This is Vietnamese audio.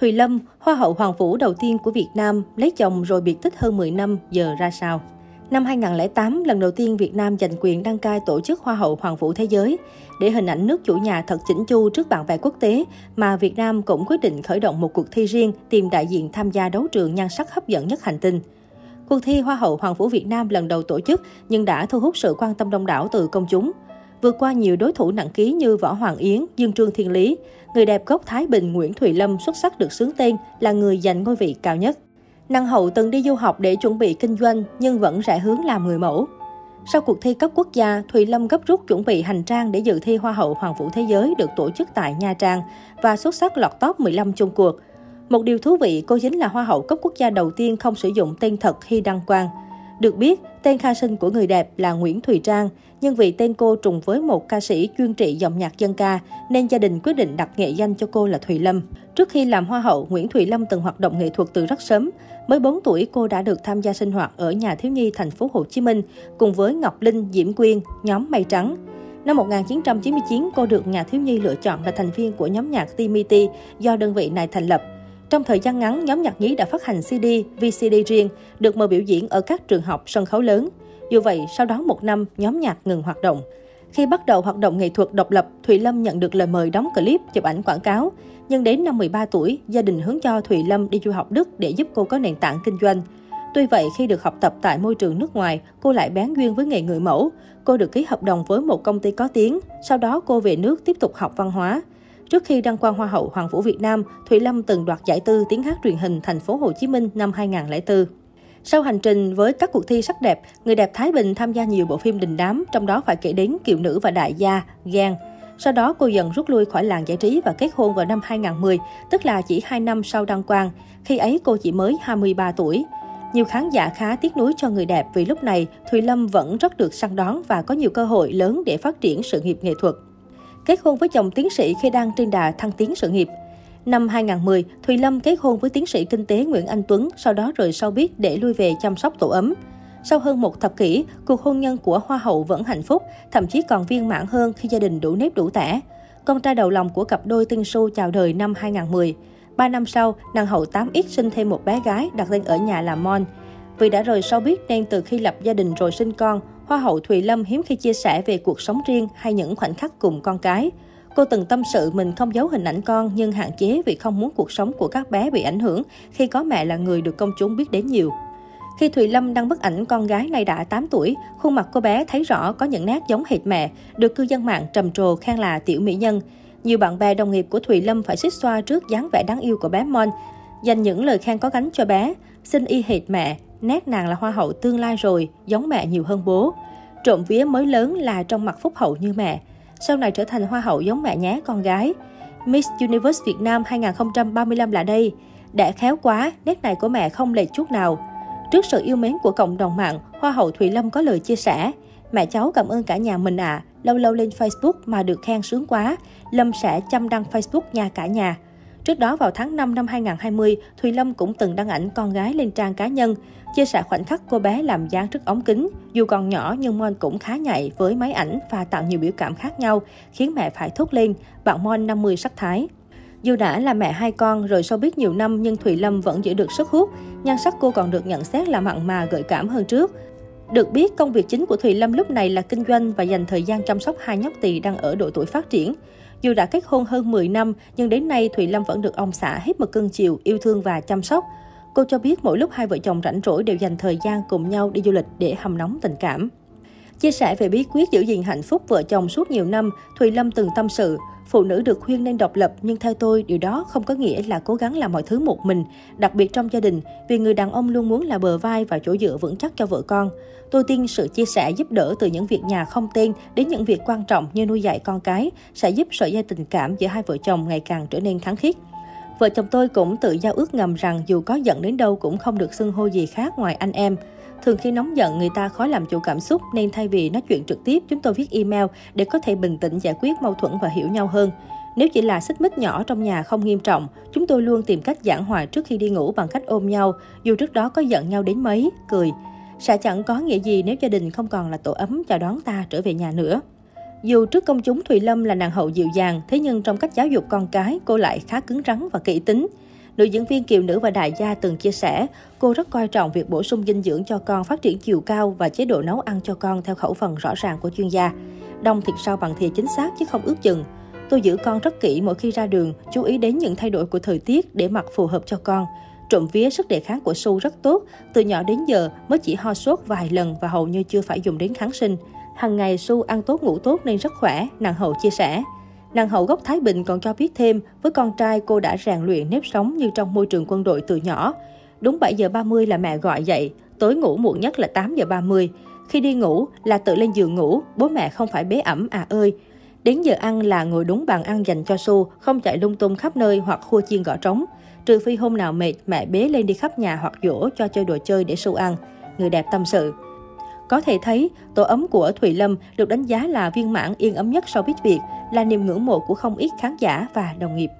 Thùy Lâm, Hoa hậu Hoàng Vũ đầu tiên của Việt Nam, lấy chồng rồi biệt tích hơn 10 năm, giờ ra sao? Năm 2008, lần đầu tiên Việt Nam giành quyền đăng cai tổ chức Hoa hậu Hoàng vũ Thế giới. Để hình ảnh nước chủ nhà thật chỉnh chu trước bạn bè quốc tế, mà Việt Nam cũng quyết định khởi động một cuộc thi riêng tìm đại diện tham gia đấu trường nhan sắc hấp dẫn nhất hành tinh. Cuộc thi Hoa hậu Hoàng vũ Việt Nam lần đầu tổ chức nhưng đã thu hút sự quan tâm đông đảo từ công chúng. Vượt qua nhiều đối thủ nặng ký như Võ Hoàng Yến, Dương Trương Thiên Lý, người đẹp gốc Thái Bình Nguyễn Thùy Lâm xuất sắc được xướng tên là người giành ngôi vị cao nhất. Năng hậu từng đi du học để chuẩn bị kinh doanh nhưng vẫn rẽ hướng làm người mẫu. Sau cuộc thi cấp quốc gia, Thùy Lâm gấp rút chuẩn bị hành trang để dự thi Hoa hậu Hoàng vũ Thế giới được tổ chức tại Nha Trang và xuất sắc lọt top 15 chung cuộc. Một điều thú vị, cô chính là Hoa hậu cấp quốc gia đầu tiên không sử dụng tên thật khi đăng quang. Được biết, tên khai sinh của người đẹp là Nguyễn Thùy Trang, nhưng vì tên cô trùng với một ca sĩ chuyên trị dòng nhạc dân ca, nên gia đình quyết định đặt nghệ danh cho cô là Thùy Lâm. Trước khi làm Hoa hậu, Nguyễn Thùy Lâm từng hoạt động nghệ thuật từ rất sớm. Mới 4 tuổi, cô đã được tham gia sinh hoạt ở nhà thiếu nhi thành phố Hồ Chí Minh cùng với Ngọc Linh, Diễm Quyên, nhóm Mây Trắng. Năm 1999, cô được nhà thiếu nhi lựa chọn là thành viên của nhóm nhạc Timiti do đơn vị này thành lập. Trong thời gian ngắn, nhóm nhạc nhí đã phát hành CD, VCD riêng, được mời biểu diễn ở các trường học, sân khấu lớn. Dù vậy, sau đó một năm, nhóm nhạc ngừng hoạt động. Khi bắt đầu hoạt động nghệ thuật độc lập, Thùy Lâm nhận được lời mời đóng clip, chụp ảnh quảng cáo. Nhưng đến năm 13 tuổi, gia đình hướng cho Thùy Lâm đi du học Đức để giúp cô có nền tảng kinh doanh. Tuy vậy, khi được học tập tại môi trường nước ngoài, cô lại bén duyên với nghề người mẫu. Cô được ký hợp đồng với một công ty có tiếng, sau đó cô về nước tiếp tục học văn hóa. Trước khi đăng quang Hoa hậu Hoàng vũ Việt Nam, Thùy Lâm từng đoạt giải tư tiếng hát truyền hình thành phố Hồ Chí Minh năm 2004. Sau hành trình với các cuộc thi sắc đẹp, người đẹp Thái Bình tham gia nhiều bộ phim đình đám, trong đó phải kể đến Kiều Nữ và Đại Gia, Gan. Sau đó cô dần rút lui khỏi làng giải trí và kết hôn vào năm 2010, tức là chỉ 2 năm sau đăng quang. Khi ấy cô chỉ mới 23 tuổi. Nhiều khán giả khá tiếc nuối cho người đẹp vì lúc này Thùy Lâm vẫn rất được săn đón và có nhiều cơ hội lớn để phát triển sự nghiệp nghệ thuật kết hôn với chồng tiến sĩ khi đang trên đà thăng tiến sự nghiệp. Năm 2010, Thùy Lâm kết hôn với tiến sĩ kinh tế Nguyễn Anh Tuấn, sau đó rời sau biết để lui về chăm sóc tổ ấm. Sau hơn một thập kỷ, cuộc hôn nhân của Hoa hậu vẫn hạnh phúc, thậm chí còn viên mãn hơn khi gia đình đủ nếp đủ tẻ. Con trai đầu lòng của cặp đôi Tinh Su chào đời năm 2010. Ba năm sau, nàng hậu 8X sinh thêm một bé gái đặt tên ở nhà là Mon. Vì đã rời sau biết nên từ khi lập gia đình rồi sinh con, Hoa hậu Thùy Lâm hiếm khi chia sẻ về cuộc sống riêng hay những khoảnh khắc cùng con cái. Cô từng tâm sự mình không giấu hình ảnh con nhưng hạn chế vì không muốn cuộc sống của các bé bị ảnh hưởng khi có mẹ là người được công chúng biết đến nhiều. Khi Thùy Lâm đăng bức ảnh con gái nay đã 8 tuổi, khuôn mặt cô bé thấy rõ có những nét giống hệt mẹ, được cư dân mạng trầm trồ khen là tiểu mỹ nhân. Nhiều bạn bè đồng nghiệp của Thùy Lâm phải xích xoa trước dáng vẻ đáng yêu của bé Mon, dành những lời khen có gánh cho bé. Xin y hệt mẹ, nét nàng là hoa hậu tương lai rồi, giống mẹ nhiều hơn bố. Trộm vía mới lớn là trong mặt phúc hậu như mẹ. Sau này trở thành hoa hậu giống mẹ nhé con gái. Miss Universe Việt Nam 2035 là đây. Đã khéo quá, nét này của mẹ không lệch chút nào. Trước sự yêu mến của cộng đồng mạng, Hoa hậu Thùy Lâm có lời chia sẻ. Mẹ cháu cảm ơn cả nhà mình ạ. À. Lâu lâu lên Facebook mà được khen sướng quá. Lâm sẽ chăm đăng Facebook nha cả nhà. Trước đó vào tháng 5 năm 2020, Thùy Lâm cũng từng đăng ảnh con gái lên trang cá nhân, chia sẻ khoảnh khắc cô bé làm dáng trước ống kính. Dù còn nhỏ nhưng Mon cũng khá nhạy với máy ảnh và tạo nhiều biểu cảm khác nhau, khiến mẹ phải thốt lên, bạn Mon 50 sắc thái. Dù đã là mẹ hai con rồi sau biết nhiều năm nhưng Thùy Lâm vẫn giữ được sức hút. Nhan sắc cô còn được nhận xét là mặn mà gợi cảm hơn trước. Được biết, công việc chính của Thùy Lâm lúc này là kinh doanh và dành thời gian chăm sóc hai nhóc tỳ đang ở độ tuổi phát triển. Dù đã kết hôn hơn 10 năm, nhưng đến nay Thùy Lâm vẫn được ông xã hết mực cưng chiều, yêu thương và chăm sóc. Cô cho biết mỗi lúc hai vợ chồng rảnh rỗi đều dành thời gian cùng nhau đi du lịch để hầm nóng tình cảm. Chia sẻ về bí quyết giữ gìn hạnh phúc vợ chồng suốt nhiều năm, Thùy Lâm từng tâm sự, phụ nữ được khuyên nên độc lập nhưng theo tôi điều đó không có nghĩa là cố gắng làm mọi thứ một mình, đặc biệt trong gia đình, vì người đàn ông luôn muốn là bờ vai và chỗ dựa vững chắc cho vợ con. Tôi tin sự chia sẻ giúp đỡ từ những việc nhà không tên đến những việc quan trọng như nuôi dạy con cái sẽ giúp sợi dây tình cảm giữa hai vợ chồng ngày càng trở nên kháng khít. Vợ chồng tôi cũng tự giao ước ngầm rằng dù có giận đến đâu cũng không được xưng hô gì khác ngoài anh em. Thường khi nóng giận, người ta khó làm chủ cảm xúc nên thay vì nói chuyện trực tiếp, chúng tôi viết email để có thể bình tĩnh giải quyết mâu thuẫn và hiểu nhau hơn. Nếu chỉ là xích mích nhỏ trong nhà không nghiêm trọng, chúng tôi luôn tìm cách giảng hòa trước khi đi ngủ bằng cách ôm nhau, dù trước đó có giận nhau đến mấy, cười. Sẽ chẳng có nghĩa gì nếu gia đình không còn là tổ ấm chào đón ta trở về nhà nữa. Dù trước công chúng Thùy Lâm là nàng hậu dịu dàng, thế nhưng trong cách giáo dục con cái, cô lại khá cứng rắn và kỹ tính. Nữ diễn viên Kiều Nữ và Đại Gia từng chia sẻ, cô rất coi trọng việc bổ sung dinh dưỡng cho con phát triển chiều cao và chế độ nấu ăn cho con theo khẩu phần rõ ràng của chuyên gia. Đông thịt sau bằng thìa chính xác chứ không ước chừng. Tôi giữ con rất kỹ mỗi khi ra đường, chú ý đến những thay đổi của thời tiết để mặc phù hợp cho con. Trộm vía sức đề kháng của Su rất tốt, từ nhỏ đến giờ mới chỉ ho sốt vài lần và hầu như chưa phải dùng đến kháng sinh. Hằng ngày Su ăn tốt ngủ tốt nên rất khỏe, nàng hậu chia sẻ. Nàng hậu gốc Thái Bình còn cho biết thêm, với con trai cô đã rèn luyện nếp sống như trong môi trường quân đội từ nhỏ. Đúng 7 giờ 30 là mẹ gọi dậy, tối ngủ muộn nhất là 8 giờ 30. Khi đi ngủ là tự lên giường ngủ, bố mẹ không phải bế ẩm à ơi. Đến giờ ăn là ngồi đúng bàn ăn dành cho Su, không chạy lung tung khắp nơi hoặc khua chiên gõ trống. Trừ phi hôm nào mệt, mẹ bế lên đi khắp nhà hoặc dỗ cho chơi đồ chơi để Su ăn. Người đẹp tâm sự. Có thể thấy, tổ ấm của Thùy Lâm được đánh giá là viên mãn yên ấm nhất sau biết việc, là niềm ngưỡng mộ của không ít khán giả và đồng nghiệp.